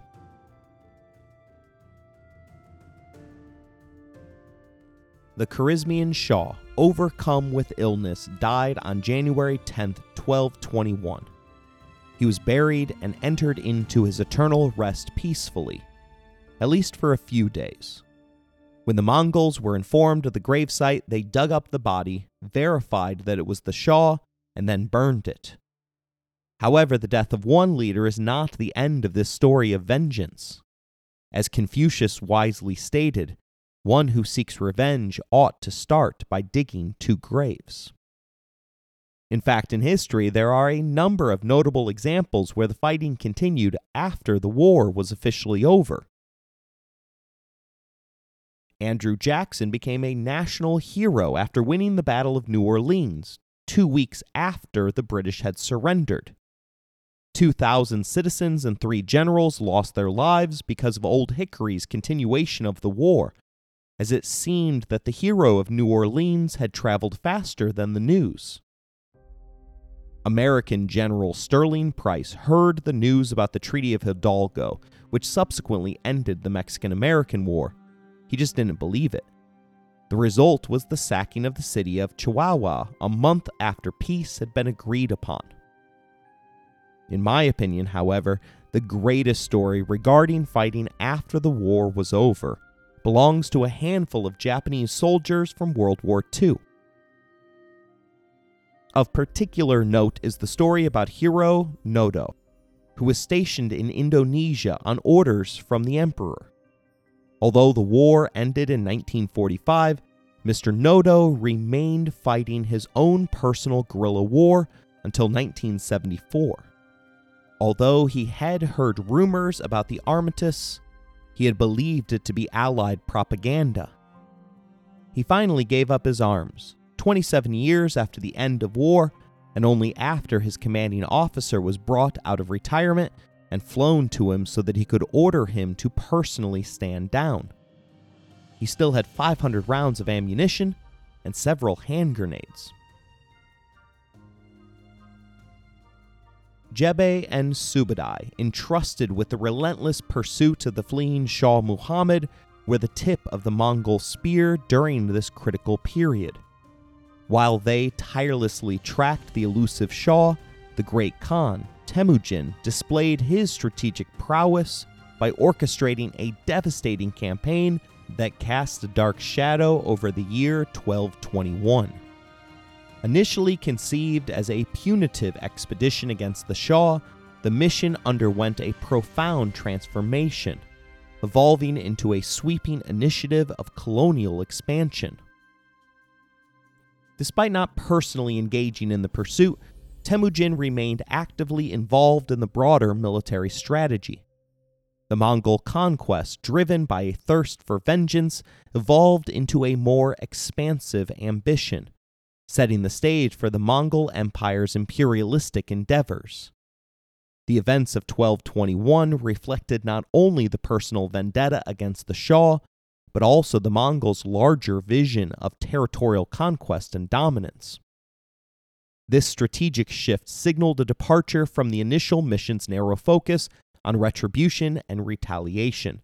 The Khwarezmian Shah, overcome with illness, died on January 10, 1221. He was buried and entered into his eternal rest peacefully, at least for a few days. When the Mongols were informed of the gravesite, they dug up the body, verified that it was the Shah, and then burned it. However, the death of one leader is not the end of this story of vengeance. As Confucius wisely stated, one who seeks revenge ought to start by digging two graves. In fact, in history, there are a number of notable examples where the fighting continued after the war was officially over. Andrew Jackson became a national hero after winning the Battle of New Orleans, two weeks after the British had surrendered. 2,000 citizens and three generals lost their lives because of Old Hickory's continuation of the war, as it seemed that the hero of New Orleans had traveled faster than the news. American General Sterling Price heard the news about the Treaty of Hidalgo, which subsequently ended the Mexican American War. He just didn't believe it. The result was the sacking of the city of Chihuahua a month after peace had been agreed upon. In my opinion, however, the greatest story regarding fighting after the war was over belongs to a handful of Japanese soldiers from World War II. Of particular note is the story about Hiroo Onoda, who was stationed in Indonesia on orders from the Emperor. Although the war ended in 1945, Mr. Onoda remained fighting his own personal guerrilla war until 1974. Although he had heard rumors about the armistice, he had believed it to be Allied propaganda. He finally gave up his arms, 27 years after the end of war, and only after his commanding officer was brought out of retirement and flown to him so that he could order him to personally stand down. He still had 500 rounds of ammunition and several hand grenades. Jebe and Subadai, entrusted with the relentless pursuit of the fleeing Shah Muhammad, were the tip of the Mongol spear during this critical period. While they tirelessly tracked the elusive Shah, the Great Khan, Temujin, displayed his strategic prowess by orchestrating a devastating campaign that cast a dark shadow over the year 1221. Initially conceived as a punitive expedition against the Shah, the mission underwent a profound transformation, evolving into a sweeping initiative of colonial expansion. Despite not personally engaging in the pursuit, Temujin remained actively involved in the broader military strategy. The Mongol conquest, driven by a thirst for vengeance, evolved into a more expansive ambition, setting the stage for the Mongol Empire's imperialistic endeavors. The events of 1221 reflected not only the personal vendetta against the Shah, but also the Mongols' larger vision of territorial conquest and dominance. This strategic shift signaled a departure from the initial mission's narrow focus on retribution and retaliation,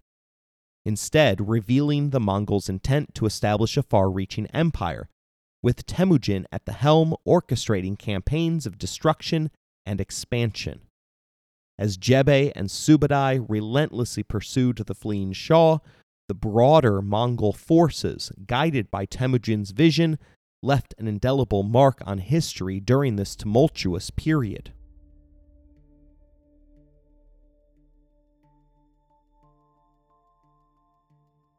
instead, revealing the Mongols' intent to establish a far reaching empire with Temujin at the helm orchestrating campaigns of destruction and expansion. As Jebe and Subadai relentlessly pursued the fleeing Shah, the broader Mongol forces, guided by Temujin's vision, left an indelible mark on history during this tumultuous period.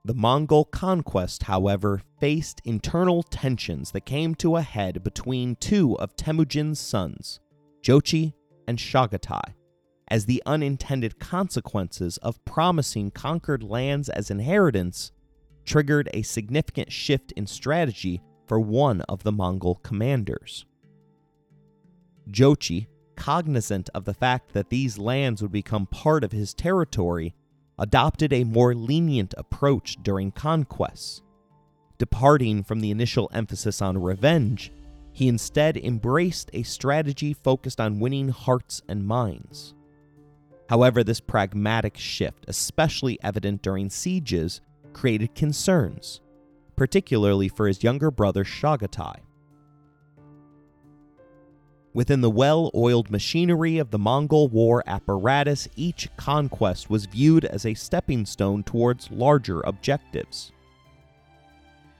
The Mongol conquest, however, faced internal tensions that came to a head between two of Temujin's sons, Jochi and Chagatai, as the unintended consequences of promising conquered lands as inheritance triggered a significant shift in strategy for one of the Mongol commanders. Jochi, cognizant of the fact that these lands would become part of his territory, adopted a more lenient approach during conquests. Departing from the initial emphasis on revenge, he instead embraced a strategy focused on winning hearts and minds. However, this pragmatic shift, especially evident during sieges, created concerns, particularly for his younger brother Chagatai. Within the well oiled machinery of the Mongol war apparatus, each conquest was viewed as a stepping stone towards larger objectives.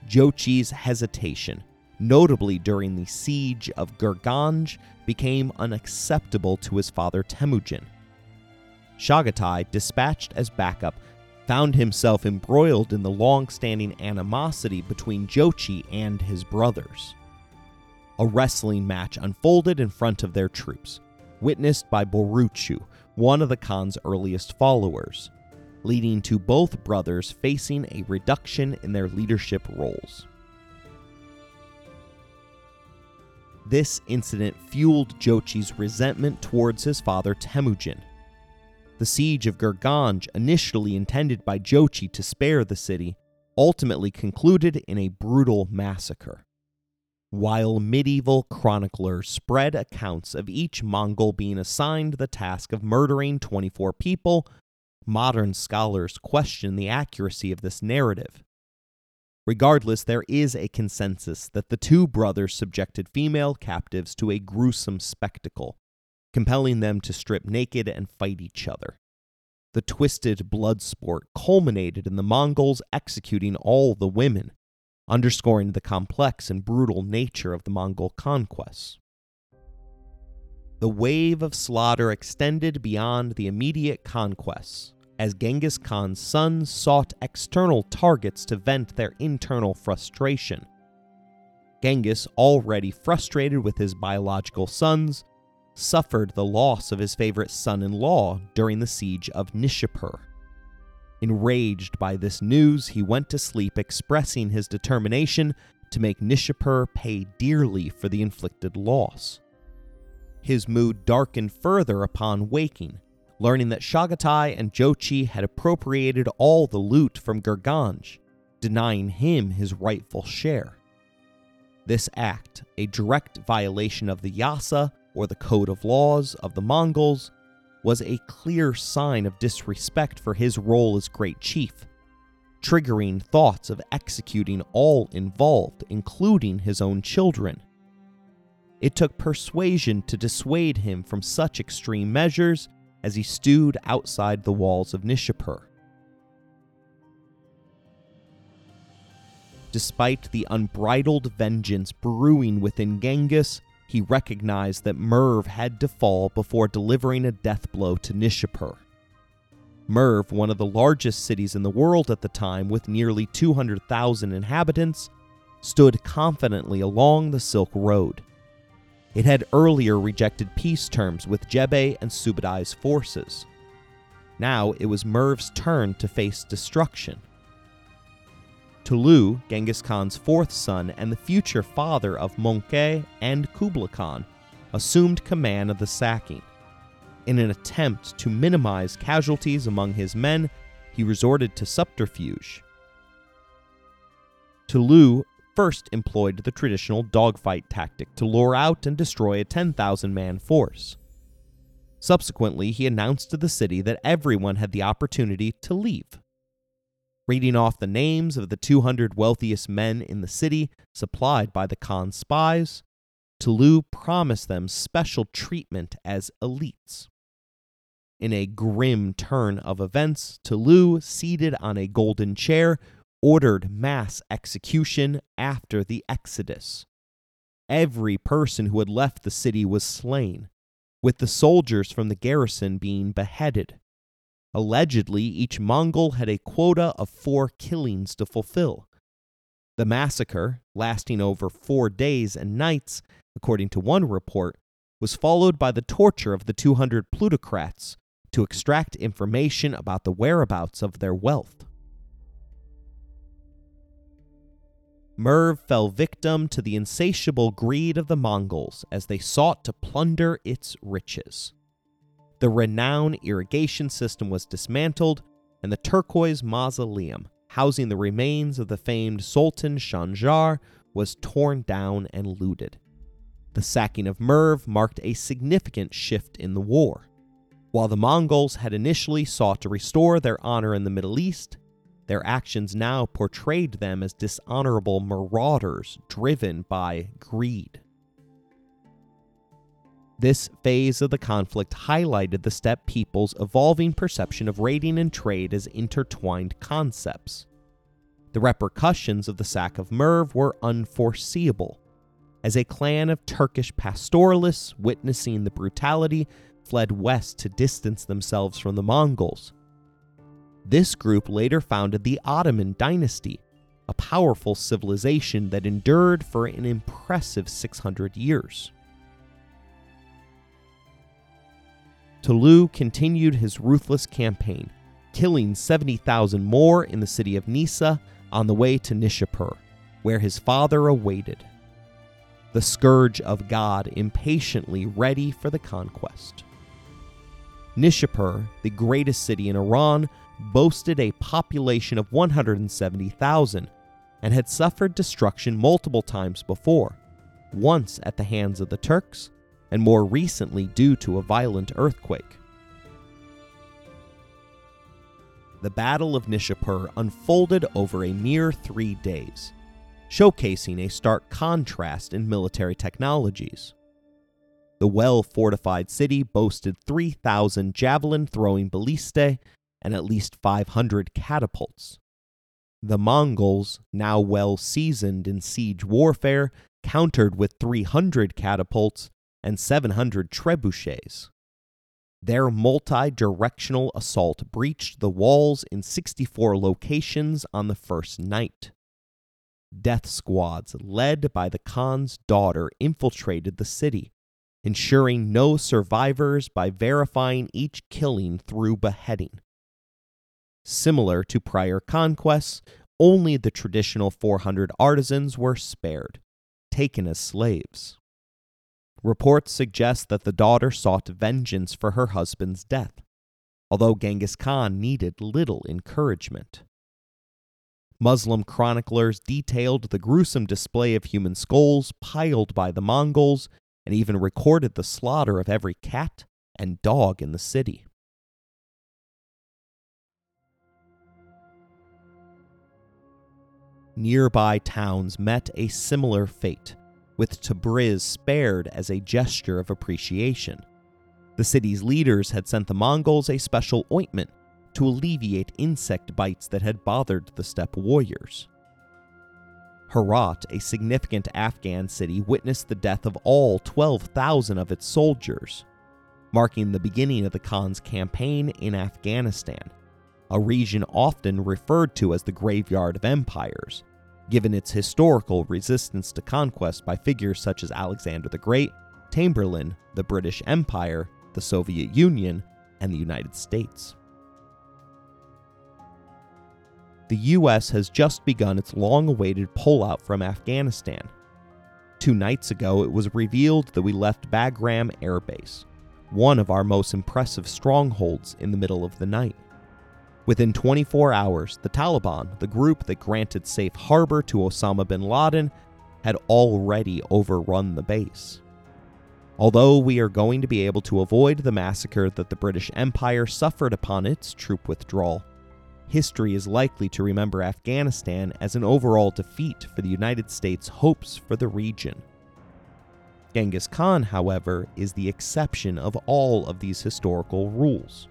Jochi's hesitation, notably during the siege of Gurganj, became unacceptable to his father Temujin. Chagatai, dispatched as backup, found himself embroiled in the long standing animosity between Jochi and his brothers a wrestling match unfolded in front of their troops, witnessed by Boruchu, one of the Khan's earliest followers, leading to both brothers facing a reduction in their leadership roles. This incident fueled Jochi's resentment towards his father Temujin. The siege of Gurganj, initially intended by Jochi to spare the city, ultimately concluded in a brutal massacre. While medieval chroniclers spread accounts of each Mongol being assigned the task of murdering 24 people, modern scholars question the accuracy of this narrative. Regardless, there is a consensus that the two brothers subjected female captives to a gruesome spectacle, compelling them to strip naked and fight each other. The twisted blood sport culminated in the Mongols executing all the women, underscoring the complex and brutal nature of the Mongol conquests. The wave of slaughter extended beyond the immediate conquests, as Genghis Khan's sons sought external targets to vent their internal frustration. Genghis, already frustrated with his biological sons, suffered the loss of his favorite son in law during the siege of Nishapur. Enraged by this news, he went to sleep, expressing his determination to make Nishapur pay dearly for the inflicted loss. His mood darkened further upon waking, learning that Chagatai and Jochi had appropriated all the loot from Gurganj, denying him his rightful share. This act, a direct violation of the Yasa, or the Code of Laws of the Mongols, was a clear sign of disrespect for his role as great chief, triggering thoughts of executing all involved, including his own children. It took persuasion to dissuade him from such extreme measures as he stewed outside the walls of Nishapur. Despite the unbridled vengeance brewing within Genghis, he recognized that Merv had to fall before delivering a death blow to Nishapur. Merv, one of the largest cities in the world at the time with nearly 200,000 inhabitants, stood confidently along the Silk Road. It had earlier rejected peace terms with Jebe and Subadai's forces. Now it was Merv's turn to face destruction. Tulu, Genghis Khan's fourth son and the future father of Möngke and Kublai Khan, assumed command of the sacking. In an attempt to minimize casualties among his men, he resorted to subterfuge. Tulu first employed the traditional dogfight tactic to lure out and destroy a 10,000 man force. Subsequently, he announced to the city that everyone had the opportunity to leave reading off the names of the 200 wealthiest men in the city supplied by the Khan's spies, Tulu promised them special treatment as elites. In a grim turn of events, Tulu, seated on a golden chair, ordered mass execution after the Exodus. Every person who had left the city was slain, with the soldiers from the garrison being beheaded. Allegedly, each Mongol had a quota of four killings to fulfill. The massacre, lasting over four days and nights, according to one report, was followed by the torture of the 200 plutocrats to extract information about the whereabouts of their wealth. Merv fell victim to the insatiable greed of the Mongols as they sought to plunder its riches the renowned irrigation system was dismantled, and the turquoise mausoleum, housing the remains of the famed Sultan Sanjar, was torn down and looted. The sacking of Merv marked a significant shift in the war. While the Mongols had initially sought to restore their honor in the Middle East, their actions now portrayed them as dishonorable marauders driven by greed. This phase of the conflict highlighted the steppe people's evolving perception of raiding and trade as intertwined concepts. The repercussions of the sack of Merv were unforeseeable, as a clan of Turkish pastoralists, witnessing the brutality, fled west to distance themselves from the Mongols. This group later founded the Ottoman dynasty, a powerful civilization that endured for an impressive 600 years. Tolu continued his ruthless campaign, killing 70,000 more in the city of Nisa on the way to Nishapur, where his father awaited. The scourge of God impatiently ready for the conquest. Nishapur, the greatest city in Iran, boasted a population of 170,000 and had suffered destruction multiple times before, once at the hands of the Turks and more recently due to a violent earthquake. The Battle of Nishapur unfolded over a mere three days, showcasing a stark contrast in military technologies. The well fortified city boasted 3,000 javelin throwing ballistae and at least 500 catapults. The Mongols, now well seasoned in siege warfare, countered with 300 catapults and 700 trebuchets. Their multi directional assault breached the walls in 64 locations on the first night. Death squads, led by the Khan's daughter, infiltrated the city, ensuring no survivors by verifying each killing through beheading. Similar to prior conquests, only the traditional 400 artisans were spared, taken as slaves. Reports suggest that the daughter sought vengeance for her husband's death, although Genghis Khan needed little encouragement. Muslim chroniclers detailed the gruesome display of human skulls piled by the Mongols and even recorded the slaughter of every cat and dog in the city. Nearby towns met a similar fate, with Tabriz spared as a gesture of appreciation. The city's leaders had sent the Mongols a special ointment to alleviate insect bites that had bothered the steppe warriors. Herat, a significant Afghan city, witnessed the death of all 12,000 of its soldiers, marking the beginning of the Khan's campaign in Afghanistan, a region often referred to as the Graveyard of Empires, given its historical resistance to conquest by figures such as Alexander the Great, Tamerlane, the British Empire, the Soviet Union, and the United States. The US has just begun its long awaited pullout from Afghanistan. Two nights ago, it was revealed that we left Bagram Air Base, one of our most impressive strongholds, in the middle of the night. Within 24 hours, the Taliban, the group that granted safe harbor to Osama bin Laden, had already overrun the base. Although we are going to be able to avoid the massacre that the British Empire suffered upon its troop withdrawal, history is likely to remember Afghanistan as an overall defeat for the United States' hopes for the region. Genghis Khan, however, is the exception of all of these historical rules.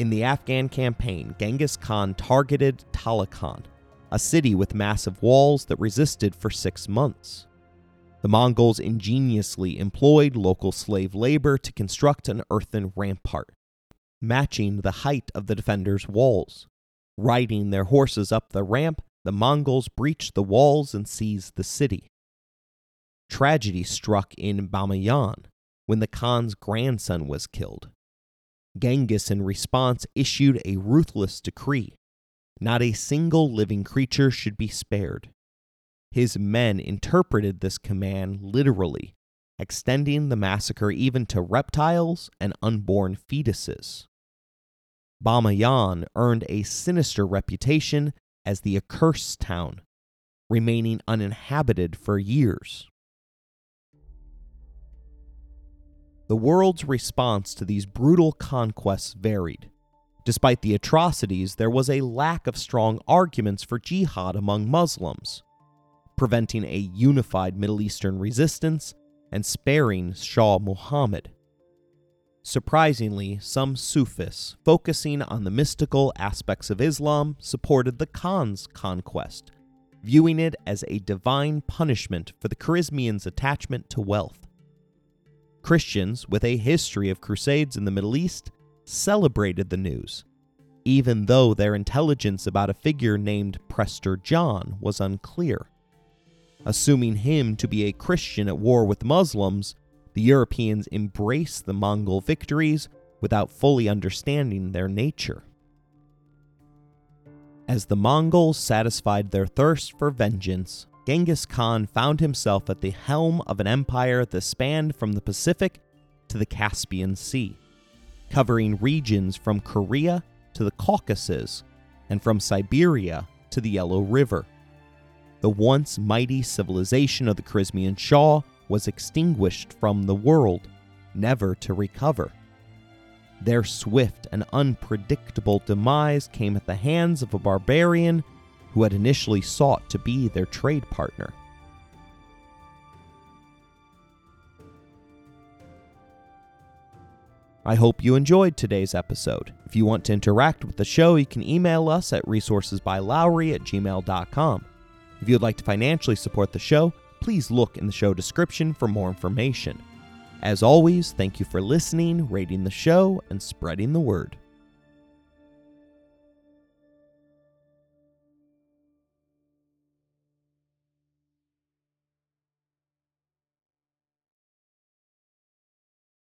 In the Afghan campaign, Genghis Khan targeted Taloqan, a city with massive walls that resisted for six months. The Mongols ingeniously employed local slave labor to construct an earthen rampart, matching the height of the defenders' walls. Riding their horses up the ramp, the Mongols breached the walls and seized the city. Tragedy struck in Bamiyan when the Khan's grandson was killed. Genghis, in response, issued a ruthless decree. Not a single living creature should be spared. His men interpreted this command literally, extending the massacre even to reptiles and unborn fetuses. Bamiyan earned a sinister reputation as the accursed town, remaining uninhabited for years. The world's response to these brutal conquests varied. Despite the atrocities, there was a lack of strong arguments for jihad among Muslims, preventing a unified Middle Eastern resistance and sparing Shah Muhammad. Surprisingly, some Sufis, focusing on the mystical aspects of Islam, supported the Khan's conquest, viewing it as a divine punishment for the Khwarezmians' attachment to wealth. Christians, with a history of crusades in the Middle East, celebrated the news, even though their intelligence about a figure named Prester John was unclear. Assuming him to be a Christian at war with Muslims, the Europeans embraced the Mongol victories without fully understanding their nature. As the Mongols satisfied their thirst for vengeance, Genghis Khan found himself at the helm of an empire that spanned from the Pacific to the Caspian Sea, covering regions from Korea to the Caucasus and from Siberia to the Yellow River. The once mighty civilization of the Khwarezmian Shah was extinguished from the world, never to recover. Their swift and unpredictable demise came at the hands of a barbarian who had initially sought to be their trade partner. I hope you enjoyed today's episode. If you want to interact with the show, you can email us at resourcesbylowry at gmail.com. If you'd like to financially support the show, please look in the show description for more information. As always, thank you for listening, rating the show, and spreading the word.